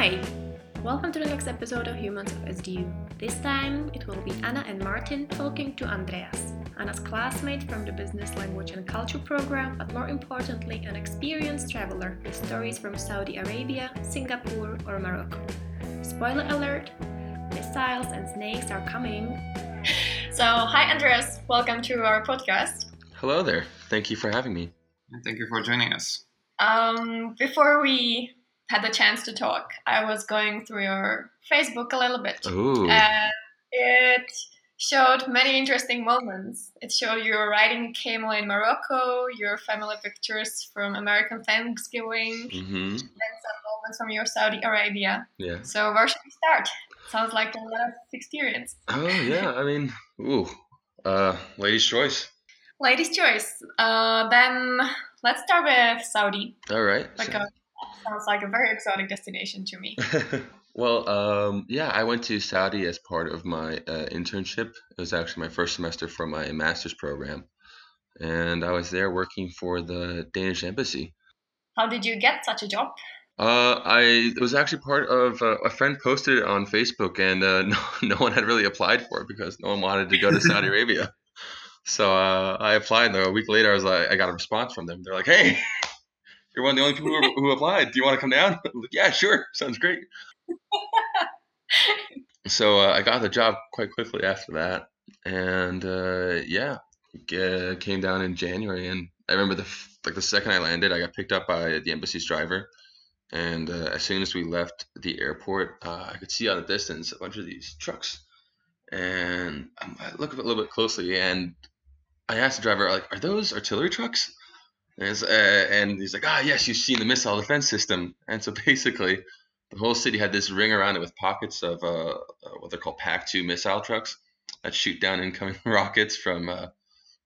Hi! Welcome to the next episode of Humans of SDU. This time it will be Anna and Martin talking to Andreas, Anna's classmate from the Business Language and Culture program, but more importantly, an experienced traveler with stories from Saudi Arabia, Singapore, or Morocco. Spoiler alert missiles and snakes are coming. So, hi Andreas, welcome to our podcast. Hello there. Thank you for having me. And thank you for joining us. Um, before we had the chance to talk, I was going through your Facebook a little bit. Ooh. And it showed many interesting moments. It showed you riding camel in Morocco, your family pictures from American Thanksgiving, hmm and some moments from your Saudi Arabia. Yeah. So where should we start? Sounds like a lot of experience. Oh yeah. I mean, ooh. Uh, lady's choice. Ladies' choice. Uh, then let's start with Saudi. All right. A, sounds like a very exotic destination to me. well, um, yeah, I went to Saudi as part of my uh, internship. It was actually my first semester for my master's program, and I was there working for the Danish embassy. How did you get such a job? Uh, I it was actually part of uh, a friend posted it on Facebook, and uh, no, no one had really applied for it because no one wanted to go to Saudi Arabia. So uh, I applied. And a week later, I was like, I got a response from them. They're like, "Hey, you're one of the only people who, who applied. Do you want to come down?" Like, yeah, sure. Sounds great. so uh, I got the job quite quickly after that, and uh, yeah, g- came down in January. And I remember the f- like the second I landed, I got picked up by the embassy's driver. And uh, as soon as we left the airport, uh, I could see out the distance a bunch of these trucks. And I look a little bit closely, and I asked the driver, like, "Are those artillery trucks?" And, it's, uh, and he's like, "Ah, yes, you've seen the missile defense system." And so basically, the whole city had this ring around it with pockets of uh, uh, what they're called PAC-2 missile trucks that shoot down incoming rockets from uh,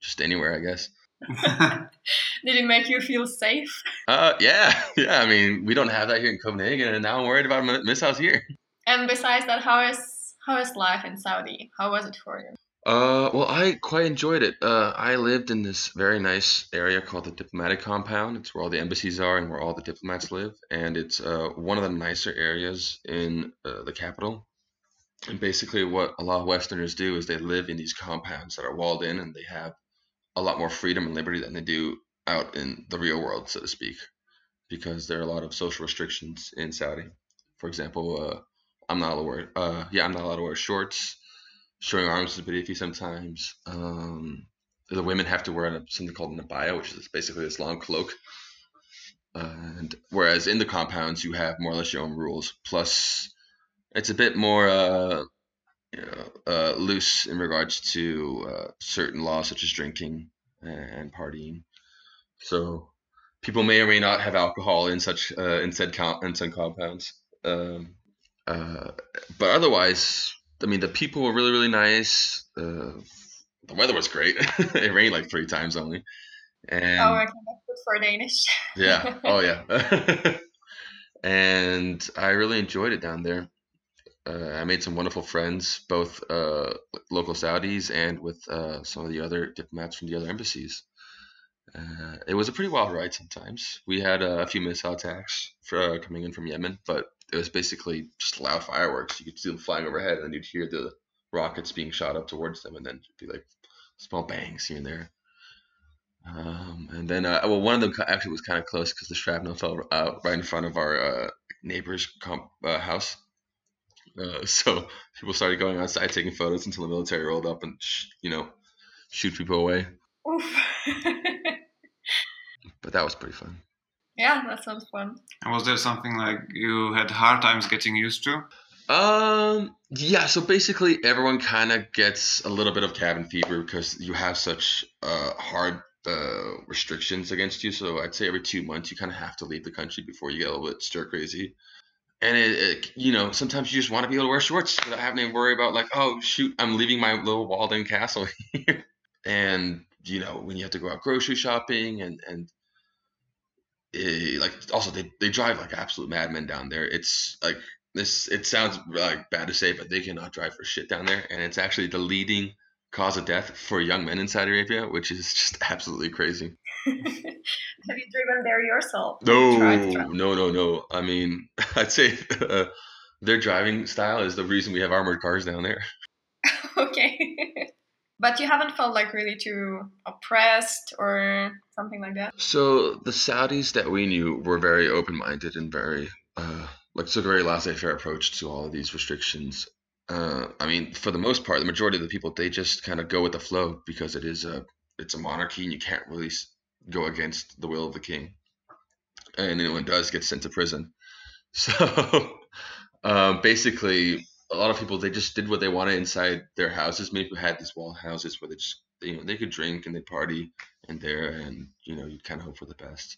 just anywhere, I guess. Did it make you feel safe? Uh, yeah, yeah. I mean, we don't have that here in Copenhagen, and now I'm worried about mi- missiles here. And besides that, how is how is life in Saudi? How was it for you? Uh, well, I quite enjoyed it. Uh, I lived in this very nice area called the Diplomatic Compound. It's where all the embassies are and where all the diplomats live, and it's uh, one of the nicer areas in uh, the capital. And basically, what a lot of Westerners do is they live in these compounds that are walled in, and they have a lot more freedom and liberty than they do out in the real world, so to speak, because there are a lot of social restrictions in Saudi. For example, uh, I'm not allowed to wear, uh, yeah, I'm not allowed to wear shorts showing arms is a bit iffy sometimes. Um, the women have to wear something called an abaya, which is basically this long cloak. And whereas in the compounds you have more or less your own rules. Plus, it's a bit more uh, you know, uh, loose in regards to uh, certain laws such as drinking and partying. So people may or may not have alcohol in such uh, in said com- in some compounds. Um, uh, but otherwise, I mean, the people were really, really nice. Uh, the weather was great. it rained like three times only. And oh, I can good for Danish. yeah, oh yeah. and I really enjoyed it down there. Uh, I made some wonderful friends, both uh, local Saudis and with uh, some of the other diplomats from the other embassies. Uh, it was a pretty wild ride sometimes. We had uh, a few missile attacks for, uh, coming in from Yemen, but it was basically just loud fireworks. You could see them flying overhead, and then you'd hear the rockets being shot up towards them, and then it'd be like small bangs here and there. Um, and then, uh, well, one of them actually was kind of close because the shrapnel fell out right in front of our uh, neighbor's comp- uh, house. Uh, so people started going outside taking photos until the military rolled up and, sh- you know, shoot people away. Oof. But that was pretty fun. Yeah, that sounds fun. And was there something like you had hard times getting used to? Um. Yeah. So basically, everyone kind of gets a little bit of cabin fever because you have such uh, hard uh, restrictions against you. So I'd say every two months you kind of have to leave the country before you get a little bit stir crazy. And it, it, you know, sometimes you just want to be able to wear shorts without having to worry about like, oh shoot, I'm leaving my little walled-in castle here. and you know, when you have to go out grocery shopping and and eh, like also they, they drive like absolute madmen down there. It's like this it sounds like bad to say, but they cannot drive for shit down there, and it's actually the leading cause of death for young men in Saudi Arabia, which is just absolutely crazy. Have you driven there yourself? No, Tried to drive? no, no, no. I mean, I'd say uh, their driving style is the reason we have armored cars down there. okay. But you haven't felt like really too oppressed or something like that? So the Saudis that we knew were very open-minded and very uh, like took a very laissez-faire approach to all of these restrictions. Uh, I mean, for the most part, the majority of the people they just kind of go with the flow because it is a it's a monarchy and you can't really go against the will of the king. And anyone does get sent to prison. So um, basically, a lot of people they just did what they wanted inside their houses. Many people had these wall houses where they just you know they could drink and they party in there, and you know you kind of hope for the best.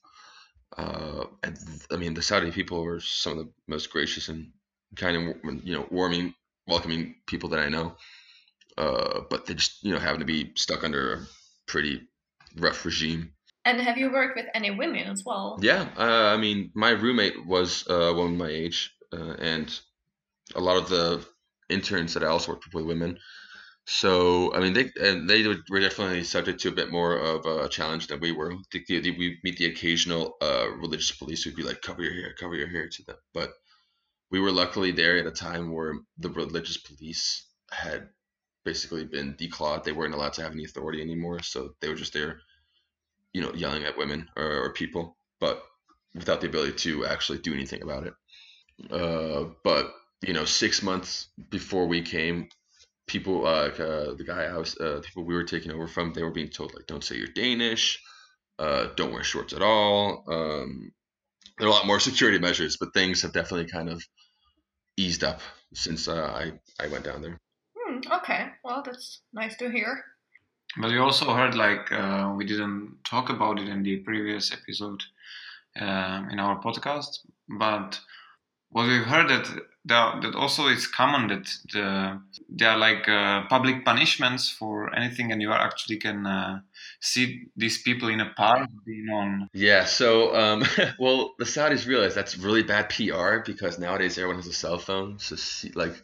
Uh, and I mean, the Saudi people were some of the most gracious and kind of you know warming, welcoming people that I know. Uh, but they just you know happen to be stuck under a pretty rough regime. And have you worked with any women as well? Yeah, uh, I mean, my roommate was uh, a woman my age, uh, and a lot of the interns that I also worked with were women. So I mean, they and they were definitely subject to a bit more of a challenge than we were. The- the- We meet the occasional uh, religious police who'd be like, "Cover your hair, cover your hair" to them, but we were luckily there at a time where the religious police had basically been declawed. They weren't allowed to have any authority anymore, so they were just there, you know, yelling at women or, or people, but without the ability to actually do anything about it. Uh, but you know, six months before we came, people like uh, the guy I was, uh, people we were taking over from, they were being told like, don't say you're Danish, uh, don't wear shorts at all. Um, there are a lot more security measures, but things have definitely kind of eased up since uh, I I went down there. Hmm, okay, well, that's nice to hear. But you also heard like uh, we didn't talk about it in the previous episode um, in our podcast, but what we've heard that that, that also it's common that the, there are like uh, public punishments for anything, and you actually can uh, see these people in a park being on. Yeah, so um, well, the Saudis realize that's really bad PR because nowadays everyone has a cell phone. So see, like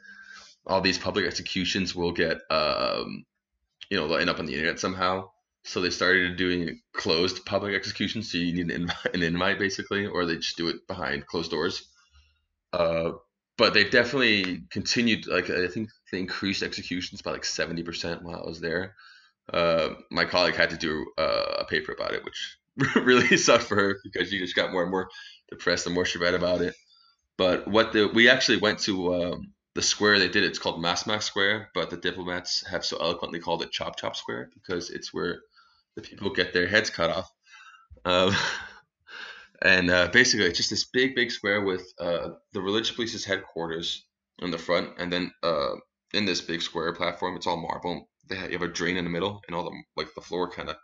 all these public executions will get um, you know they'll end up on the internet somehow. So they started doing closed public executions. So you need an invite, an invite basically, or they just do it behind closed doors. Uh, but they've definitely continued. Like I think they increased executions by like seventy percent while I was there. Uh, my colleague had to do uh, a paper about it, which really sucked for her because she just got more and more depressed the more she read about it. But what the we actually went to um, the square they did. It's called Masmak Square, but the diplomats have so eloquently called it Chop Chop Square because it's where the people get their heads cut off. Um, and uh, basically, it's just this big, big square with uh, the religious police's headquarters in the front, and then uh, in this big square platform, it's all marble. They have, you have a drain in the middle, and all the like the floor kind of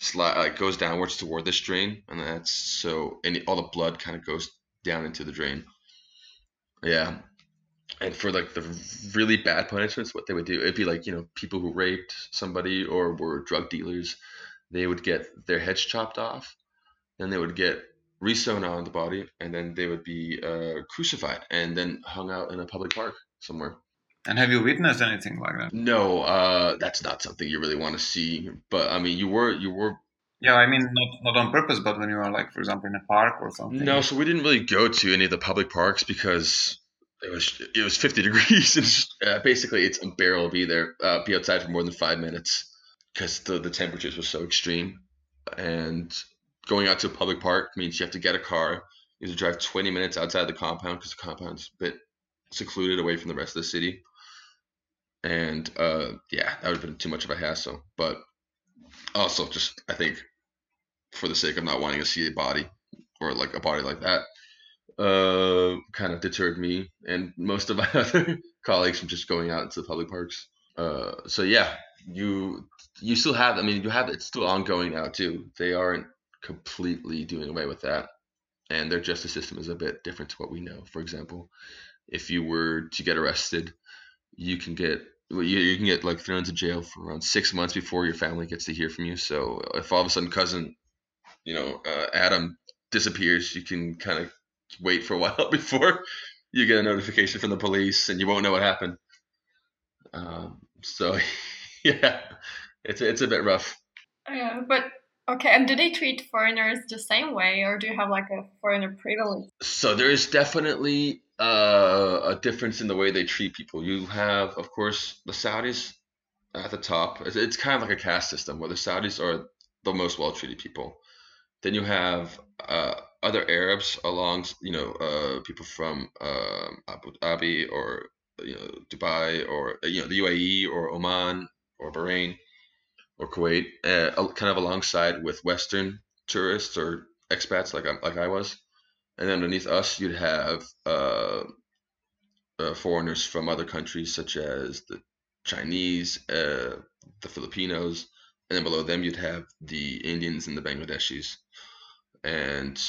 slide like goes downwards toward this drain, and that's so any all the blood kind of goes down into the drain. Yeah, and for like the really bad punishments, what they would do, it'd be like you know people who raped somebody or were drug dealers, they would get their heads chopped off, then they would get resewn on the body, and then they would be uh, crucified and then hung out in a public park somewhere. And have you witnessed anything like that? No, uh, that's not something you really want to see. But I mean, you were you were Yeah, I mean not not on purpose, but when you are like, for example, in a park or something. no. So we didn't really go to any of the public parks because it was it was 50 degrees and uh, basically it's unbearable to be there, uh, be outside for more than five minutes because the the temperatures were so extreme. And going out to a public park means you have to get a car. You have to drive 20 minutes outside the compound because the compound's a bit secluded away from the rest of the city. And uh, yeah, that would have been too much of a hassle. But also, just I think for the sake of not wanting to see a body or like a body like that, uh, kind of deterred me and most of my other colleagues from just going out into the public parks. Uh, so yeah, you you still have. I mean, you have it's still ongoing now too. They aren't completely doing away with that, and their justice system is a bit different to what we know. For example, if you were to get arrested, you can get you, you can get like thrown into jail for around six months before your family gets to hear from you. So if all of a sudden cousin, you know, uh, Adam disappears, you can kind of wait for a while before you get a notification from the police, and you won't know what happened. Um, so yeah, it's it's a bit rough. Yeah, but Okay, and do they treat foreigners the same way, or do you have like a foreigner privilege? So there is definitely uh, a difference in the way they treat people. You have, of course, the Saudis at the top. It's, kind of like a caste system where the Saudis are the most well treated people. Then you have uh, other Arabs along, you know, uh, people from uh, Abu Dhabi or you know Dubai or you know the UAE or Oman or Bahrain or Kuwait, uh, kind of alongside with Western tourists or expats like I, like I was, and then underneath us you'd have uh, uh, foreigners from other countries such as the Chinese, uh, the Filipinos, and then below them you'd have the Indians and the Bangladeshis, and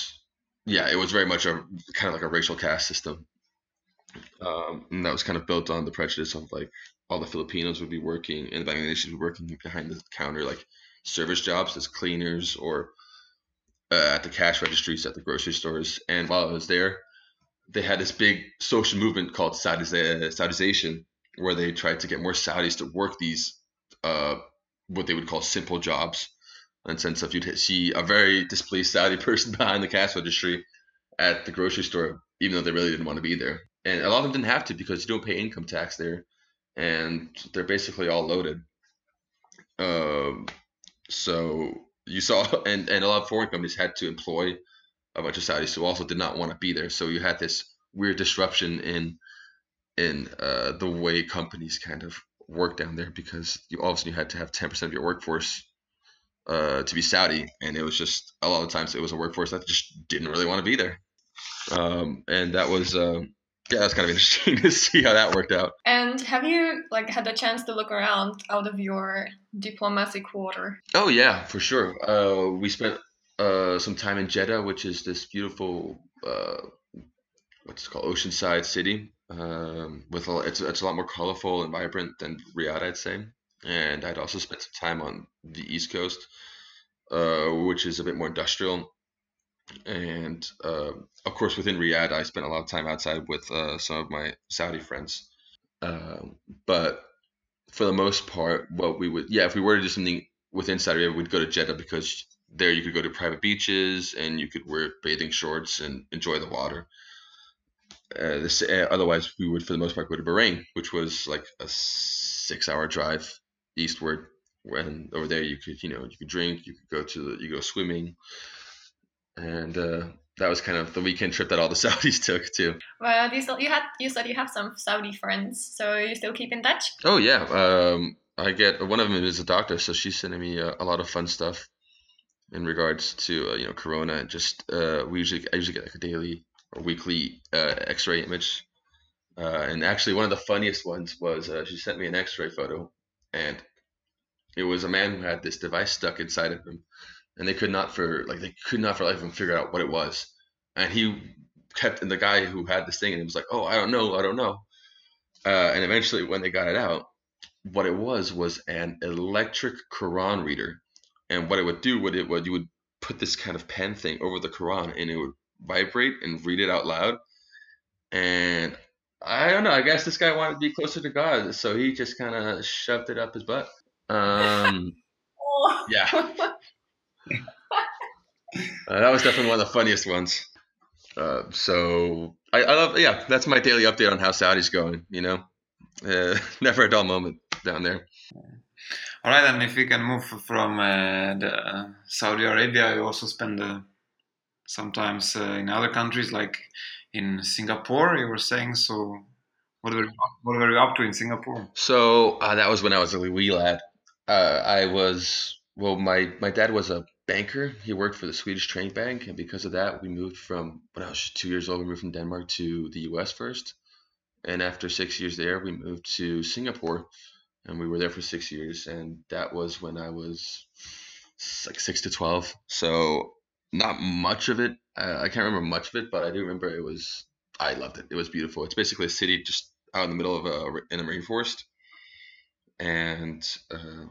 yeah, it was very much a kind of like a racial caste system. Um, and that was kind of built on the prejudice of like all the Filipinos would be working and the Bangladeshis would be working behind the counter, like service jobs as cleaners or uh, at the cash registries at the grocery stores. And while I was there, they had this big social movement called Saudization, where they tried to get more Saudis to work these uh, what they would call simple jobs. And sense if you'd see a very displeased Saudi person behind the cash registry at the grocery store, even though they really didn't want to be there. And a lot of them didn't have to because you don't pay income tax there and they're basically all loaded. Um, so you saw, and, and a lot of foreign companies had to employ a bunch of Saudis who also did not want to be there. So you had this weird disruption in in uh, the way companies kind of work down there because you obviously had to have 10% of your workforce uh, to be Saudi, and it was just a lot of times it was a workforce that just didn't really want to be there, um, and that was uh, yeah, that's kind of interesting to see how that worked out. And have you like had the chance to look around out of your diplomacy quarter? Oh yeah, for sure. Uh, we spent uh, some time in Jeddah, which is this beautiful uh, what's it called oceanside city. Um, with a, it's it's a lot more colorful and vibrant than Riyadh, I'd say. And I'd also spent some time on the East Coast, uh, which is a bit more industrial and uh, of course within Riyadh, I spent a lot of time outside with uh, some of my Saudi friends. Uh, but for the most part, what we would, yeah, if we were to do something within Saudi Arabia, we'd go to Jeddah because there you could go to private beaches and you could wear bathing shorts and enjoy the water. Uh, this, uh, otherwise, we would for the most part go to Bahrain, which was like a six-hour drive eastward. When over there, you could, you know, you could drink, you could go to the, you go swimming, and uh, that was kind of the weekend trip that all the Saudis took too. Well, you still you had you said you have some Saudi friends, so you still keep in touch. Oh yeah, um, I get one of them is a doctor, so she's sending me a, a lot of fun stuff in regards to uh, you know Corona and just uh, we usually I usually get like a daily or weekly uh, X-ray image. Uh, and actually, one of the funniest ones was uh, she sent me an X-ray photo, and it was a man who had this device stuck inside of him and they could not for like they could not for life of them figure out what it was. And he kept and the guy who had this thing and he was like, "Oh, I don't know, I don't know." Uh, and eventually, when they got it out, what it was was an electric Quran reader, and what it would do would it would you would put this kind of pen thing over the Quran and it would vibrate and read it out loud. And I don't know. I guess this guy wanted to be closer to God, so he just kind of shoved it up his butt. Um, oh. Yeah. Uh, that was definitely one of the funniest ones. Uh, so I, I, love, yeah, that's my daily update on how Saudi's going. You know, uh, never a dull moment down there. All right, and if we can move from uh, the Saudi Arabia, you also spend uh, sometimes uh, in other countries like in Singapore. You were saying so. What were, what were you up to in Singapore? So that was when I was a wee lad. I was well, my my dad was a banker. He worked for the Swedish Trade Bank, and because of that, we moved from when I was two years old. We moved from Denmark to the U.S. first, and after six years there, we moved to Singapore, and we were there for six years. And that was when I was like six to twelve. So not much of it. Uh, I can't remember much of it, but I do remember it was. I loved it. It was beautiful. It's basically a city just out in the middle of a in a rainforest, and uh,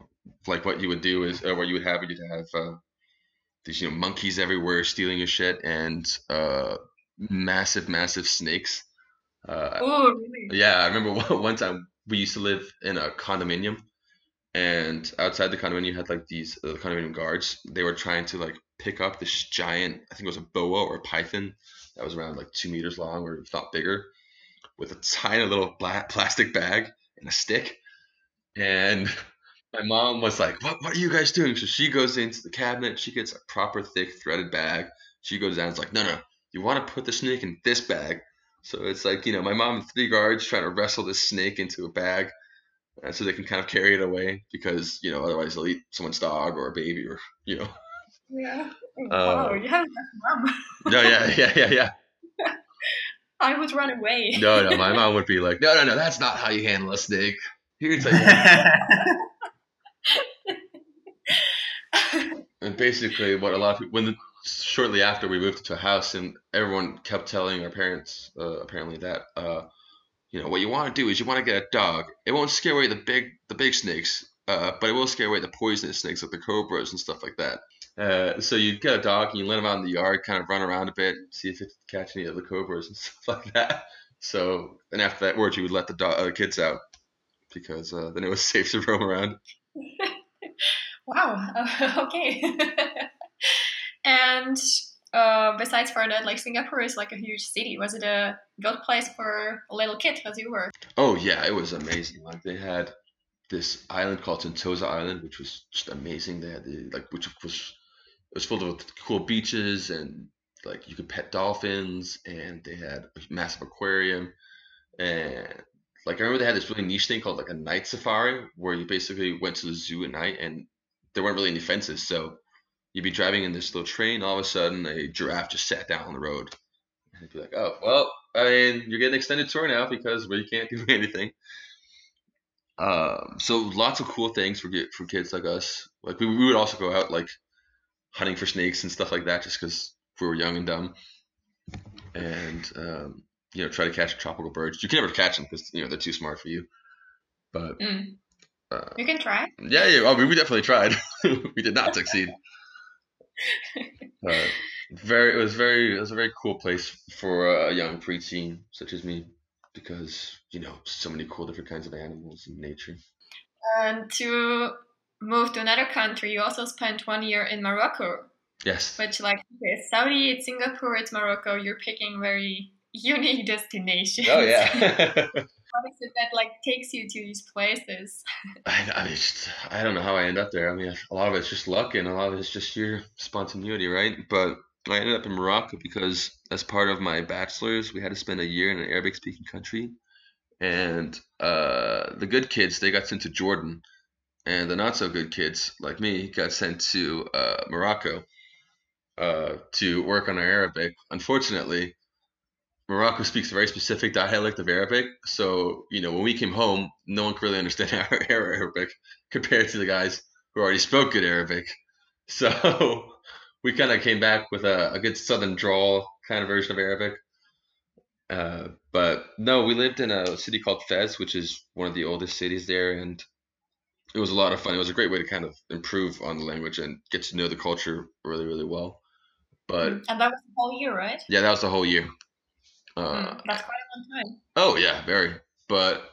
like what you would do is, what you would have, you'd have these you know monkeys everywhere stealing your shit and uh, massive massive snakes. Uh, oh, really? Yeah, I remember one, one time we used to live in a condominium, and outside the condominium you had like these uh, condominium guards. They were trying to like pick up this giant, I think it was a boa or a python that was around like two meters long or if not bigger, with a tiny little black plastic bag and a stick. And my mom was like, what, what are you guys doing? So she goes into the cabinet, she gets a proper thick threaded bag. She goes down, it's like, no, no, you want to put the snake in this bag. So it's like, you know, my mom and three guards trying to wrestle this snake into a bag uh, so they can kind of carry it away because, you know, otherwise they'll eat someone's dog or a baby or, you know. Yeah. Oh, Uh, you have a mom. No, yeah, yeah, yeah, yeah. I would run away. No, no, my mom would be like, no, no, no, that's not how you handle a snake. Here's you And basically, what a lot of people, when the, shortly after we moved to a house, and everyone kept telling our parents, uh, apparently that, uh, you know, what you want to do is you want to get a dog. It won't scare away the big, the big snakes, uh, but it will scare away the poisonous snakes like the cobras and stuff like that. Uh, so you get a dog and you let him out in the yard, kind of run around a bit, see if it can catch any of the cobras and stuff like that. So, and after that word, you would let the dog, uh, kids out because uh, then it was safe to roam around. Wow. Uh, okay. and uh, besides for that, like Singapore is like a huge city. Was it a good place for a little kid as you were? Oh yeah, it was amazing. Like they had this island called Sentosa Island, which was just amazing. They had the like, which was it was full of cool beaches and like you could pet dolphins, and they had a massive aquarium, and like I remember they had this really niche thing called like a night safari, where you basically went to the zoo at night, and there weren't really any fences, so you'd be driving in this little train. All of a sudden, a giraffe just sat down on the road, and you'd be like, "Oh, well, I mean, you're getting an extended tour now because we can't do anything." Um, so lots of cool things for for kids like us. Like we, we would also go out like hunting for snakes and stuff like that, just because we were young and dumb, and um, you know try to catch tropical birds. You can never catch them because you know they're too smart for you. But Mm. uh, You can try. yeah, yeah, I mean, we definitely tried. we did not succeed. Uh, very, it was very, it was a very cool place for a young preteen such as me because you know so many cool different kinds of animals and nature. And to move to another country, you also spent one year in Morocco, Yes. which like okay, Saudi, it's Singapore, it's Morocco. You're picking very unique destinations. Oh yeah. what is it that like takes you to these places? I, I just, I don't know how I end up there. I mean, a lot of it's just luck, and a lot of it's just your spontaneity, right? But I ended up in Morocco because, as part of my bachelor's, we had to spend a year in an Arabic-speaking country, and uh, the good kids they got sent to Jordan, and the not so good kids like me got sent to uh, Morocco uh, to work on our Arabic. Unfortunately, Morocco speaks a very specific dialect of Arabic, so you know when we came home, no one could really understand our Arabic compared to the guys who already spoke good Arabic. So we kind of came back with a, a good Southern drawl kind of version of Arabic. Uh, but no, we lived in a city called Fez, which is one of the oldest cities there, and it was a lot of fun. It was a great way to kind of improve on the language and get to know the culture really, really well. But and that was the whole year, right? yeah, that was the whole year. Uh, Mm, that's quite a long time. Oh yeah, very. But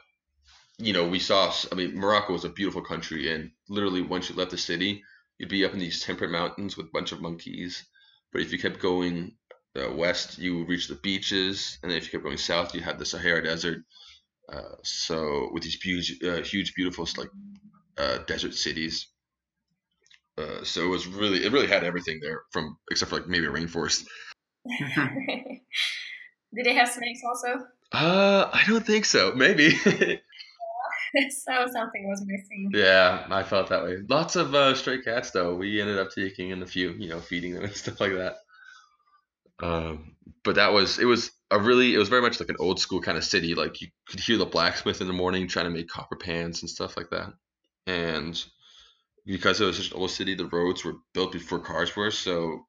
you know, we saw. I mean, Morocco was a beautiful country, and literally once you left the city, you'd be up in these temperate mountains with a bunch of monkeys. But if you kept going uh, west, you would reach the beaches, and then if you kept going south, you had the Sahara Desert. Uh, so with these huge, uh, huge, beautiful like uh, desert cities. Uh, so it was really, it really had everything there, from except for like maybe a rainforest. Did they have snakes also? Uh, I don't think so. Maybe. so something was missing. Yeah, I felt that way. Lots of uh, stray cats, though. We ended up taking in a few, you know, feeding them and stuff like that. Um, but that was it was a really it was very much like an old school kind of city. Like you could hear the blacksmith in the morning trying to make copper pans and stuff like that. And because it was such an old city, the roads were built before cars were, so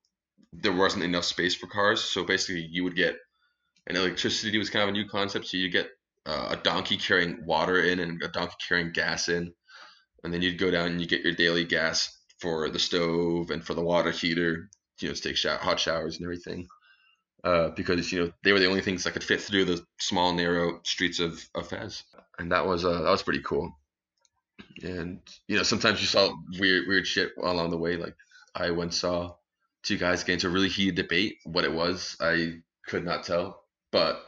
there wasn't enough space for cars. So basically, you would get and electricity was kind of a new concept. So you get uh, a donkey carrying water in and a donkey carrying gas in, and then you'd go down and you get your daily gas for the stove and for the water heater, you know, to take shower, hot showers and everything. Uh, because you know they were the only things that could fit through the small narrow streets of, of Fez, and that was uh, that was pretty cool. and you know sometimes you saw weird weird shit along the way. Like I once saw two guys get into a really heated debate. What it was, I could not tell, but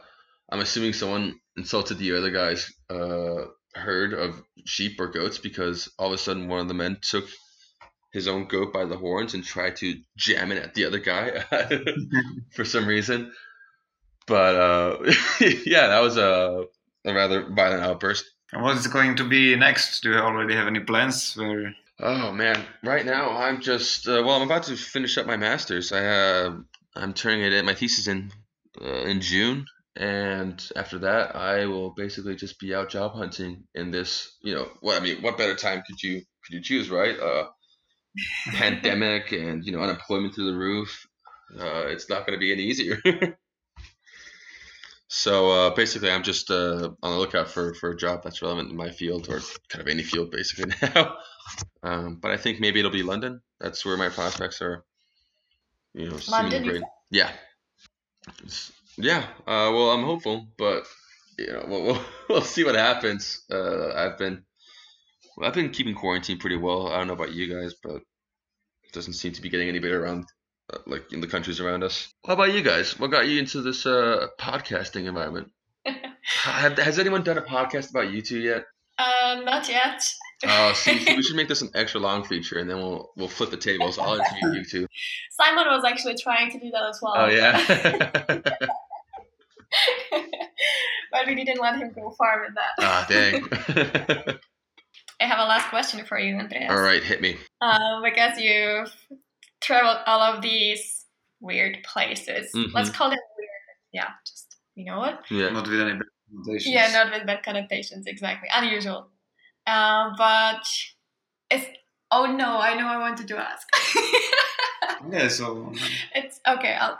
I'm assuming someone insulted the other guy's uh, herd of sheep or goats because all of a sudden one of the men took his own goat by the horns and tried to jam it at the other guy for some reason. But uh, yeah, that was a, a rather violent outburst. And what is going to be next? Do you already have any plans? Where? Oh man, right now I'm just uh, well, I'm about to finish up my masters. I uh, I'm turning it in my thesis in uh, in June, and after that I will basically just be out job hunting in this. You know, what I mean, what better time could you could you choose, right? Uh, pandemic and you know unemployment through the roof. Uh, it's not going to be any easier. so uh, basically, I'm just uh, on the lookout for, for a job that's relevant in my field or kind of any field basically now. Um, but I think maybe it'll be London. That's where my prospects are. You know, London, great. Yeah. Yeah. Uh, well, I'm hopeful, but you know, we'll, we'll, we'll see what happens. Uh, I've been I've been keeping quarantine pretty well. I don't know about you guys, but it doesn't seem to be getting any better around, uh, like in the countries around us. How about you guys? What got you into this uh, podcasting environment? Have, has anyone done a podcast about you two yet? Uh, not yet. Oh, see, see, we should make this an extra long feature, and then we'll we'll flip the tables. I'll interview you two. Simon was actually trying to do that as well. Oh yeah. but we didn't let him go far with that. ah dang. I have a last question for you, Andreas. All right, hit me. Um, because you've traveled all of these weird places. Mhm. Let's call them weird. Yeah, just you know what? Yeah. Not with any bad connotations. Yeah, not with bad connotations, exactly. Unusual. Um, but it's oh no, I know I wanted to ask. Yeah. So. it's okay, I'll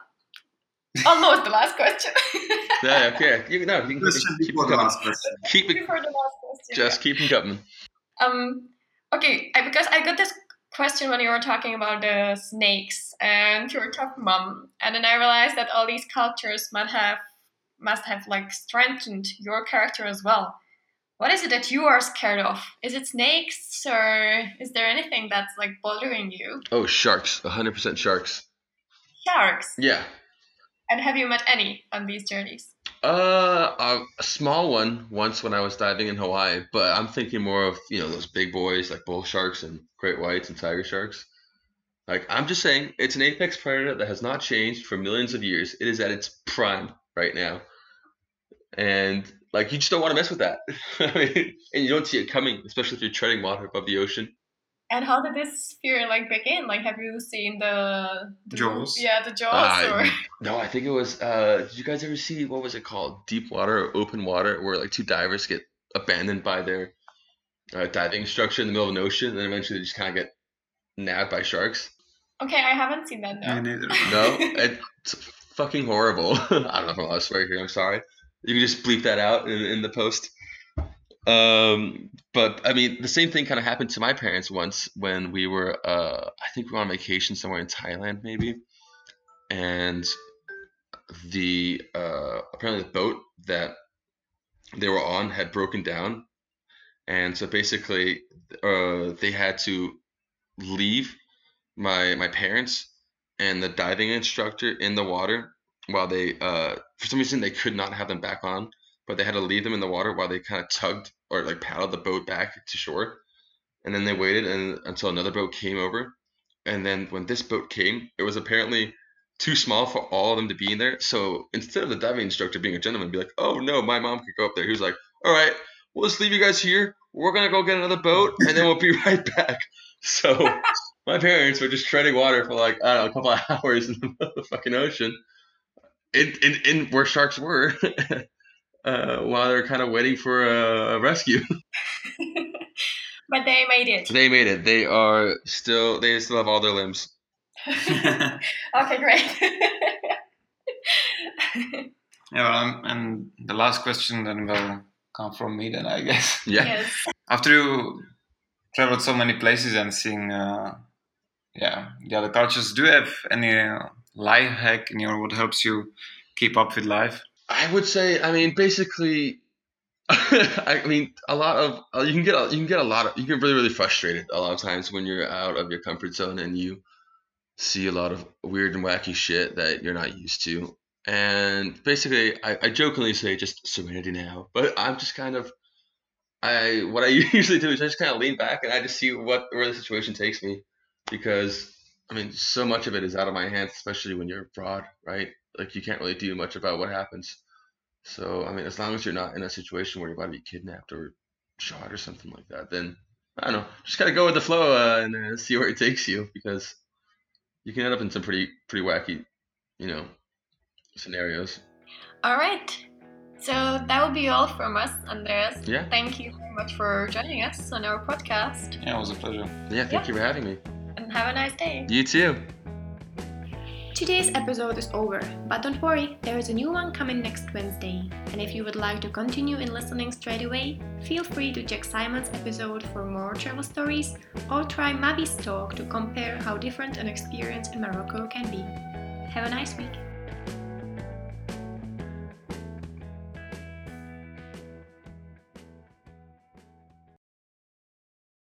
almost the last question. Yeah. Okay. You, no, you can Question keep, keep it the coming. last question. Keep it. Before the last question. Just keep them coming. Um, okay, I, because I got this question when you were talking about the snakes and your tough mom, and then I realized that all these cultures must have must have like strengthened your character as well. What is it that you are scared of? Is it snakes, or is there anything that's like bothering you? Oh, sharks. 100% sharks. Sharks. Yeah. And have you met any on these journeys? Uh, a, a small one once when I was diving in Hawaii, but I'm thinking more of you know those big boys like bull sharks and great whites and tiger sharks. Like I'm just saying, it's an apex predator that has not changed for millions of years. It is at its prime right now, and like you just don't want to mess with that. I mean, and you don't see it coming, especially if you're treading water above the ocean. And how did this fear like begin? Like, have you seen the, the Jaws? Yeah, the Jaws. Uh, or No, I think it was. Uh, did you guys ever see what was it called? Deep water or open water, where like two divers get abandoned by their uh, diving structure in the middle of an ocean, and then eventually they just kind of get nabbed by sharks. okay, I haven't seen that. No. No, it's fucking horrible. I don't know if I'm allowed to swear here. I'm sorry. You can just bleep that out in, in the post. Um, but I mean, the same thing kind of happened to my parents once when we were, uh, I think we were on vacation somewhere in Thailand, maybe, and the uh, apparently the boat that they were on had broken down, and so basically, uh, they had to leave my my parents and the diving instructor in the water while they uh for some reason they could not have them back on but they had to leave them in the water while they kind of tugged or like paddled the boat back to shore. And then they waited and, until another boat came over. And then when this boat came it was apparently too small for all of them to be in there. So instead of the diving instructor being a gentleman be like oh no my mom could go up there. He was like all right we'll just leave you guys here. We're gonna go get another boat and then we'll be right back. So my parents were just treading water for like I don't know a couple of hours in the the fucking ocean, in in, in where sharks were, uh, while they're kind of waiting for a, a rescue. but they made it. they made it. They are still they still have all their limbs. okay, great. Yeah, um, and the last question then will come from me then, I guess. Yeah. yes. After you traveled so many places and seeing, uh, yeah, the other cultures, do you have any uh, life hack in your what helps you keep up with life? I would say, I mean, basically, I mean, a lot of uh, you can get a, you can get a lot of you get really really frustrated a lot of times when you're out of your comfort zone and you see a lot of weird and wacky shit that you're not used to. And basically, I, I jokingly say just serenity now, but I'm just kind of I what I usually do is I just kind of lean back and I just see what where the situation takes me because I mean so much of it is out of my hands, especially when you're abroad, right? Like you can't really do much about what happens. So I mean, as long as you're not in a situation where you're about to be kidnapped or shot or something like that, then I don't know, just gotta go with the flow uh, and uh, see where it takes you because you can end up in some pretty pretty wacky, you know, scenarios. All right. So that will be all from us, Andreas. Yeah. Thank you very much for joining us on our podcast. Yeah, it was a pleasure. Yeah, thank Yeah. you for having me. And have a nice day. You too. Today's episode is over, but don't worry, there is a new one coming next Wednesday. And if you would like to continue in listening straight away, feel free to check Simon's episode for more travel stories or try Mavi's talk to compare how different an experience in Morocco can be. Have a nice week.